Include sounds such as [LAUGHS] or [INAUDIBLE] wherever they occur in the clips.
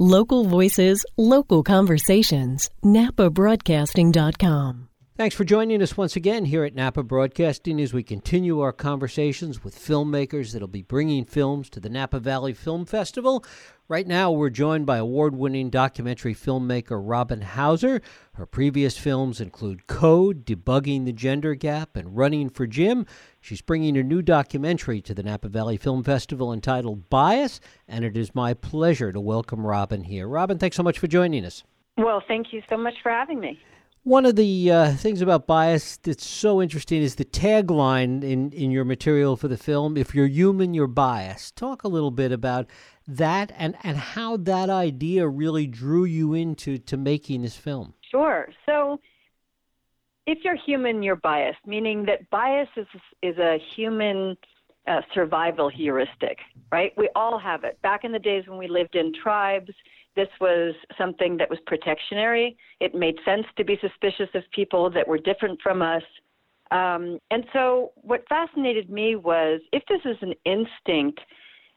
Local voices, local conversations. NapaBroadcasting.com. Thanks for joining us once again here at Napa Broadcasting as we continue our conversations with filmmakers that'll be bringing films to the Napa Valley Film Festival. Right now, we're joined by award winning documentary filmmaker Robin Hauser. Her previous films include Code, Debugging the Gender Gap, and Running for Jim. She's bringing a new documentary to the Napa Valley Film Festival entitled Bias, and it is my pleasure to welcome Robin here. Robin, thanks so much for joining us. Well, thank you so much for having me. One of the uh, things about bias that's so interesting is the tagline in, in your material for the film if you're human, you're biased. Talk a little bit about that and, and how that idea really drew you into to making this film. Sure. So, if you're human, you're biased, meaning that bias is, is a human uh, survival heuristic, right? We all have it. Back in the days when we lived in tribes, this was something that was protectionary. It made sense to be suspicious of people that were different from us. Um, and so, what fascinated me was if this is an instinct,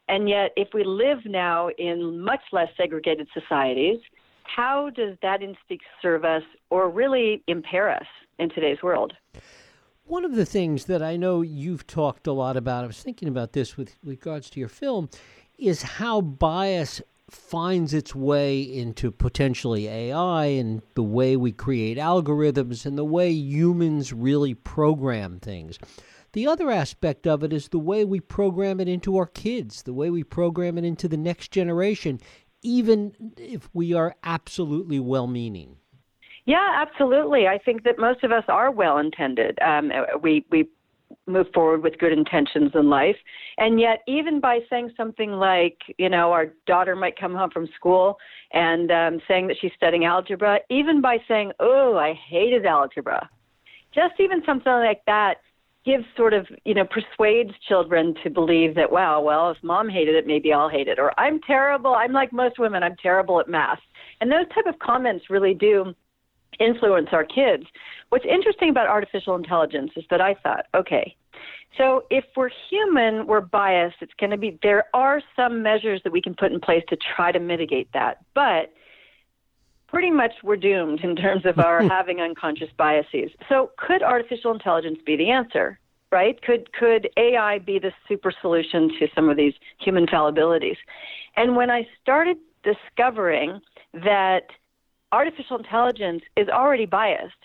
and yet if we live now in much less segregated societies, how does that instinct serve us or really impair us in today's world? One of the things that I know you've talked a lot about, I was thinking about this with regards to your film, is how bias finds its way into potentially AI and the way we create algorithms and the way humans really program things. The other aspect of it is the way we program it into our kids, the way we program it into the next generation, even if we are absolutely well meaning. Yeah, absolutely. I think that most of us are well intended. Um, we, we move forward with good intentions in life. And yet, even by saying something like, you know, our daughter might come home from school and um, saying that she's studying algebra, even by saying, oh, I hated algebra, just even something like that gives sort of, you know, persuades children to believe that, wow, well, if mom hated it, maybe I'll hate it. Or I'm terrible. I'm like most women. I'm terrible at math. And those type of comments really do influence our kids. What's interesting about artificial intelligence is that I thought, okay, so if we're human, we're biased. It's going to be, there are some measures that we can put in place to try to mitigate that. But pretty much we're doomed in terms of our [LAUGHS] having unconscious biases. So could artificial intelligence be the answer? Right? Could could AI be the super solution to some of these human fallibilities? And when I started discovering that artificial intelligence is already biased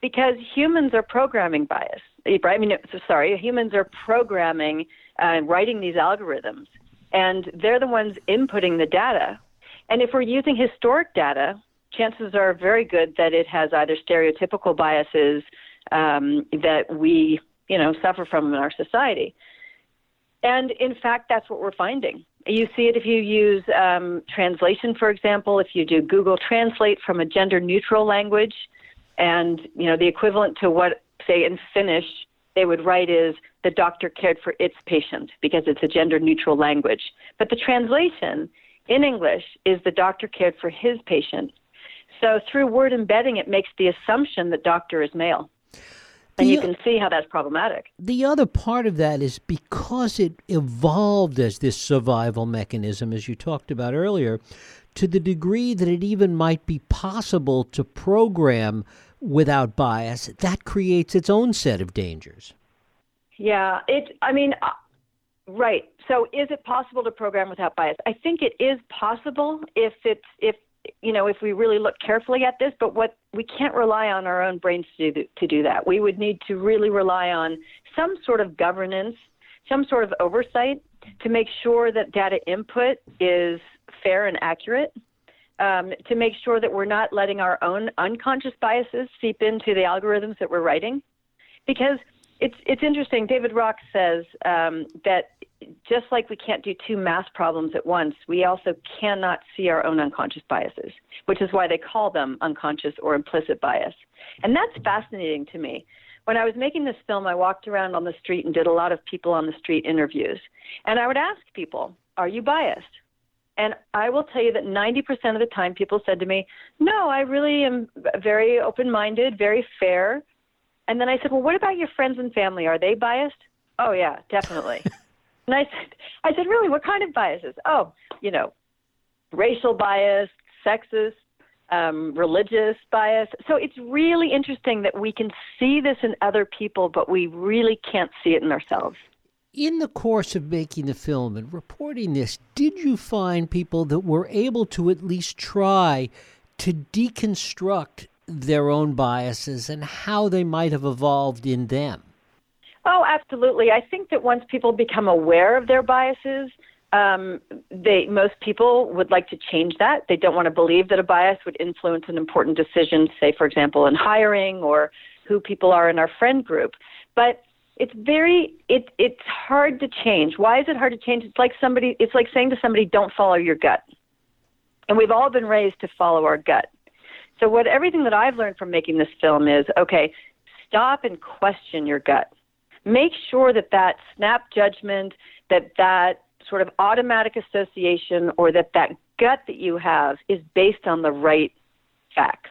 because humans are programming bias. I mean, sorry, humans are programming and uh, writing these algorithms, and they're the ones inputting the data. And if we're using historic data, chances are very good that it has either stereotypical biases um, that we, you know, suffer from in our society. And in fact, that's what we're finding. You see it if you use um, translation, for example, if you do Google Translate from a gender neutral language, and you know the equivalent to what, say, in Finnish they would write is the doctor cared for its patient because it's a gender neutral language. But the translation in English is the doctor cared for his patient. So through word embedding, it makes the assumption that doctor is male. And the, you can see how that's problematic. The other part of that is because it evolved as this survival mechanism, as you talked about earlier, to the degree that it even might be possible to program without bias, that creates its own set of dangers. Yeah, it. I mean, uh, right. So, is it possible to program without bias? I think it is possible if it's if you know, if we really look carefully at this, but what we can't rely on our own brains to do, to do that. We would need to really rely on some sort of governance, some sort of oversight to make sure that data input is fair and accurate. Um, to make sure that we're not letting our own unconscious biases seep into the algorithms that we're writing, because it's it's interesting. David Rock says um, that just like we can't do two math problems at once, we also cannot see our own unconscious biases, which is why they call them unconscious or implicit bias. And that's fascinating to me. When I was making this film, I walked around on the street and did a lot of people on the street interviews. And I would ask people, Are you biased? And I will tell you that 90% of the time people said to me, No, I really am very open minded, very fair. And then I said, Well, what about your friends and family? Are they biased? Oh, yeah, definitely. [LAUGHS] And I said, I said, really, what kind of biases? Oh, you know, racial bias, sexist, um, religious bias. So it's really interesting that we can see this in other people, but we really can't see it in ourselves. In the course of making the film and reporting this, did you find people that were able to at least try to deconstruct their own biases and how they might have evolved in them? Oh, absolutely. I think that once people become aware of their biases, um, they most people would like to change that. They don't want to believe that a bias would influence an important decision, say, for example, in hiring or who people are in our friend group. But it's very it it's hard to change. Why is it hard to change? It's like somebody it's like saying to somebody, "Don't follow your gut." And we've all been raised to follow our gut. So what everything that I've learned from making this film is, okay, stop and question your gut. Make sure that that snap judgment, that that sort of automatic association or that that gut that you have is based on the right facts.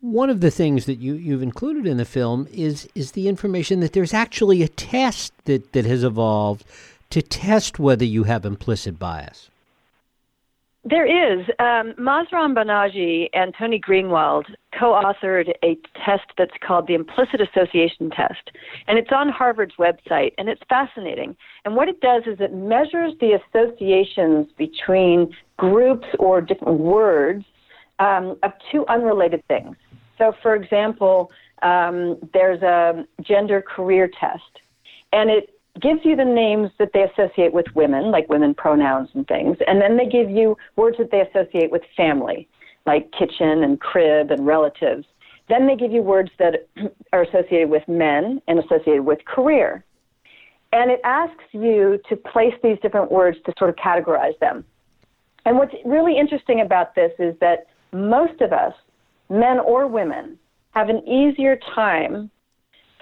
One of the things that you, you've included in the film is is the information that there's actually a test that, that has evolved to test whether you have implicit bias. There is. Um, Mahzarin Banaji and Tony Greenwald co authored a test that's called the Implicit Association Test. And it's on Harvard's website, and it's fascinating. And what it does is it measures the associations between groups or different words um, of two unrelated things. So, for example, um, there's a gender career test, and it gives you the names that they associate with women, like women pronouns and things, and then they give you words that they associate with family, like kitchen and crib and relatives. Then they give you words that [CLEARS THROAT] are associated with men and associated with career. And it asks you to place these different words to sort of categorize them. And what's really interesting about this is that most of us, men or women, have an easier time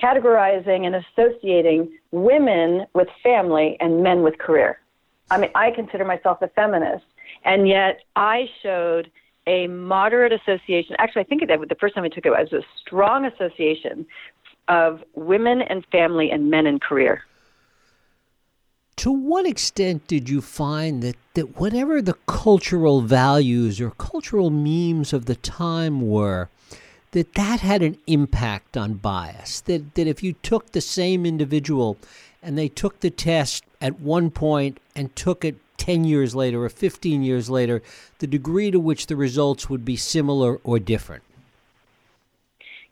categorizing and associating women with family and men with career. I mean, I consider myself a feminist, and yet I showed a moderate association. Actually, I think that the first time I took it was a strong association of women and family and men and career. To what extent did you find that, that whatever the cultural values or cultural memes of the time were, that that had an impact on bias. That that if you took the same individual and they took the test at one point and took it 10 years later or 15 years later, the degree to which the results would be similar or different?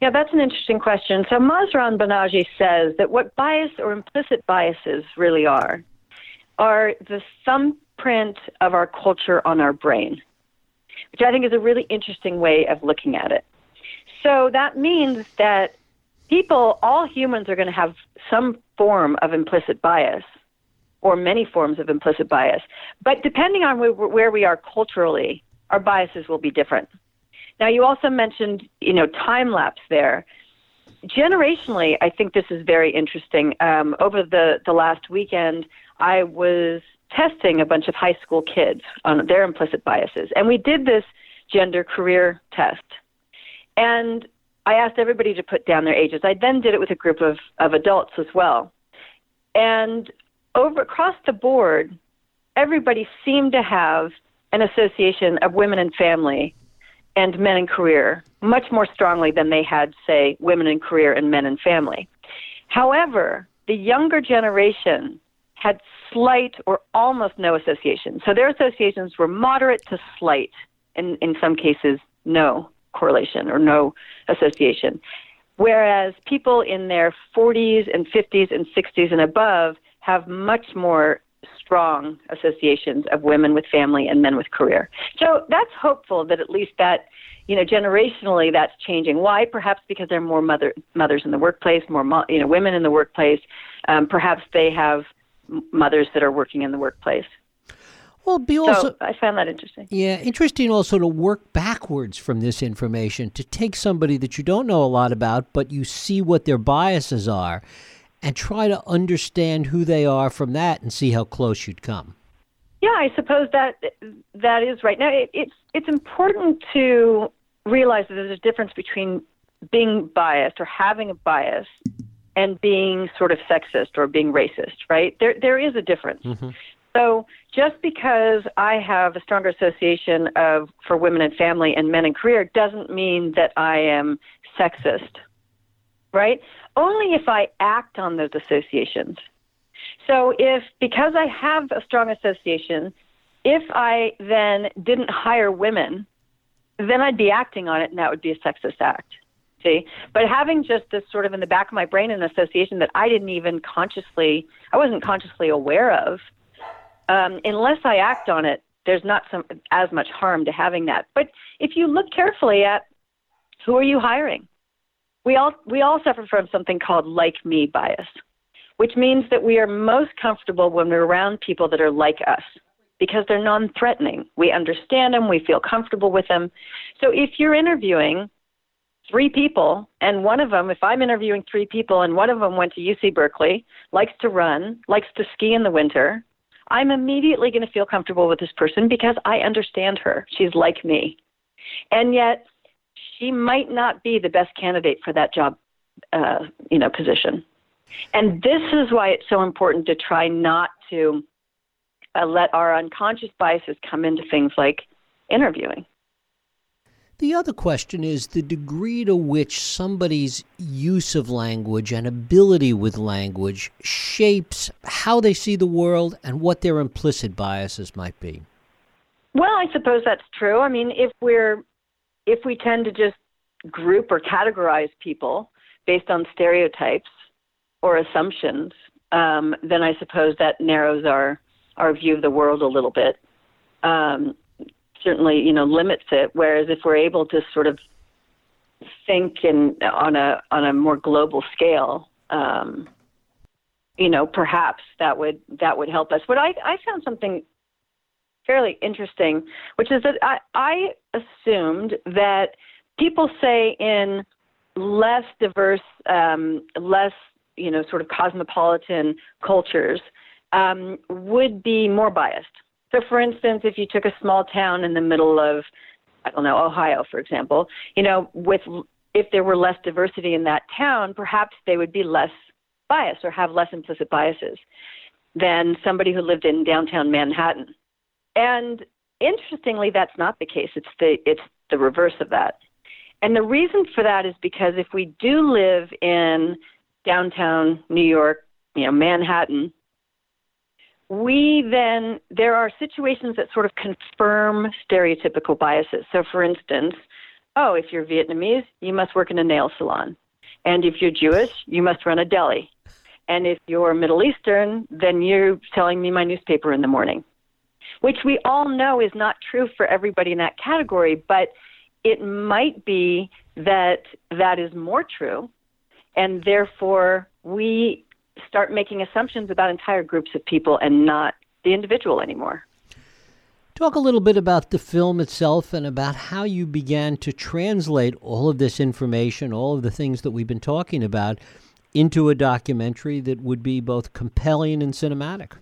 Yeah, that's an interesting question. So Mahzarin Banaji says that what bias or implicit biases really are are the thumbprint of our culture on our brain, which I think is a really interesting way of looking at it. So that means that people, all humans, are going to have some form of implicit bias or many forms of implicit bias. But depending on where we are culturally, our biases will be different. Now, you also mentioned, you know, time lapse there. Generationally, I think this is very interesting. Um, over the, the last weekend, I was testing a bunch of high school kids on their implicit biases. And we did this gender career test. And I asked everybody to put down their ages. I then did it with a group of, of adults as well. And over across the board, everybody seemed to have an association of women and family and men and career much more strongly than they had, say, women and career and men and family. However, the younger generation had slight or almost no association. So their associations were moderate to slight, and in some cases, no correlation or no association. Whereas people in their 40s and 50s and 60s and above have much more strong associations of women with family and men with career. So that's hopeful that at least that, you know, generationally that's changing. Why? Perhaps because there are more mother, mothers in the workplace, more mo- you know women in the workplace. Um, perhaps they have mothers that are working in the workplace. Well, be also so I found that interesting. Yeah, interesting also to work backwards from this information to take somebody that you don't know a lot about, but you see what their biases are, and try to understand who they are from that, and see how close you'd come. Yeah, I suppose that that is right. Now, it, it's it's important to realize that there's a difference between being biased or having a bias and being sort of sexist or being racist, right? There there is a difference. Mm-hmm. So just because I have a stronger association of for women and family and men and career doesn't mean that I am sexist, right? Only if I act on those associations. So if because I have a strong association, if I then didn't hire women, then I'd be acting on it, and that would be a sexist act. See, but having just this sort of in the back of my brain an association that I didn't even consciously, I wasn't consciously aware of um, unless I act on it, there's not some as much harm to having that. But if you look carefully at who are you hiring, we all we all suffer from something called like me bias, which means that we are most comfortable when we're around people that are like us because they're non-threatening. We understand them, we feel comfortable with them. So if you're interviewing three people and one of them if i'm interviewing three people and one of them went to uc berkeley likes to run likes to ski in the winter I'm immediately going to feel comfortable with this person because I understand her. She's like me. And yet, she might not be the best candidate for that job, uh, you know, position. And this is why it's so important to try not to uh, let our unconscious biases come into things like interviewing. The other question is the degree to which somebody's use of language and ability with language shapes how they see the world and what their implicit biases might be. Well, I suppose that's true. I mean, if we're if we tend to just group or categorize people based on stereotypes or assumptions, um, then I suppose that narrows our our view of the world a little bit. Um, certainly you know limits it. Whereas if we're able to sort of think in on a on a more global scale, um, you know, perhaps that would that would help us. But I I found something fairly interesting, which is that I I assumed that people say in less diverse, um, less you know, sort of cosmopolitan cultures um, would be more biased. So, for instance, if you took a small town in the middle of, I don't know, Ohio, for example, you know, with if there were less diversity in that town, perhaps they would be less biased or have less implicit biases than somebody who lived in downtown Manhattan. And interestingly, that's not the case. It's the it's the reverse of that. And the reason for that is because if we do live in downtown New York, you know, Manhattan, we then there are situations that sort of confirm stereotypical biases. So, for instance, oh, if you're Vietnamese, you must work in a nail salon, and if you're Jewish, you must run a deli, and if you're Middle Eastern, then you're selling me my newspaper in the morning, which we all know is not true for everybody in that category, but it might be that that is more true, and therefore we start making assumptions about entire groups of people and not the individual anymore. Talk a little bit about the film itself and about how you began to translate all of this information, all of the things that we've been talking about, into a documentary that would be both compelling and cinematic.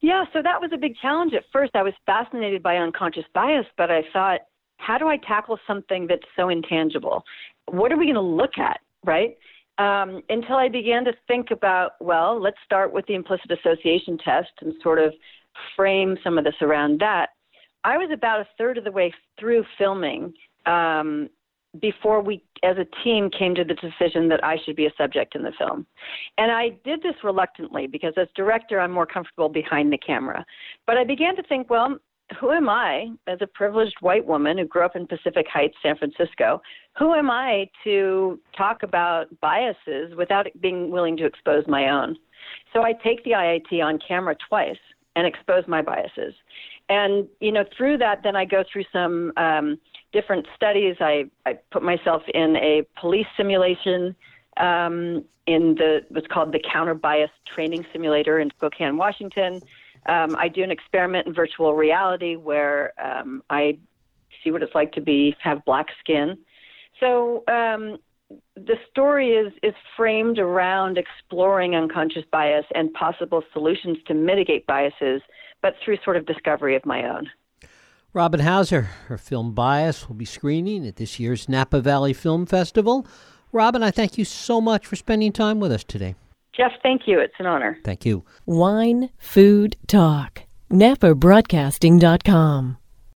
Yeah, so that was a big challenge at first. I was fascinated by unconscious bias, but I thought, how do I tackle something that's so intangible? What are we going to look at, right? Um, until I began to think about, well, let's start with the implicit association test and sort of frame some of this around that. I was about a third of the way through filming um, before we, as a team, came to the decision that I should be a subject in the film. And I did this reluctantly because, as director, I'm more comfortable behind the camera. But I began to think, well, who am I as a privileged white woman who grew up in Pacific Heights, San Francisco? Who am I to talk about biases without being willing to expose my own? So I take the IAT on camera twice and expose my biases. And you know, through that, then I go through some um, different studies. I, I put myself in a police simulation um, in the what's called the Counter Bias Training Simulator in Spokane, Washington. Um, I do an experiment in virtual reality where um, I see what it's like to be have black skin. So um, the story is is framed around exploring unconscious bias and possible solutions to mitigate biases, but through sort of discovery of my own. Robin Hauser, her film Bias will be screening at this year's Napa Valley Film Festival. Robin, I thank you so much for spending time with us today. Jeff, thank you. It's an honor. Thank you. Wine, Food, Talk. NapaBroadcasting.com.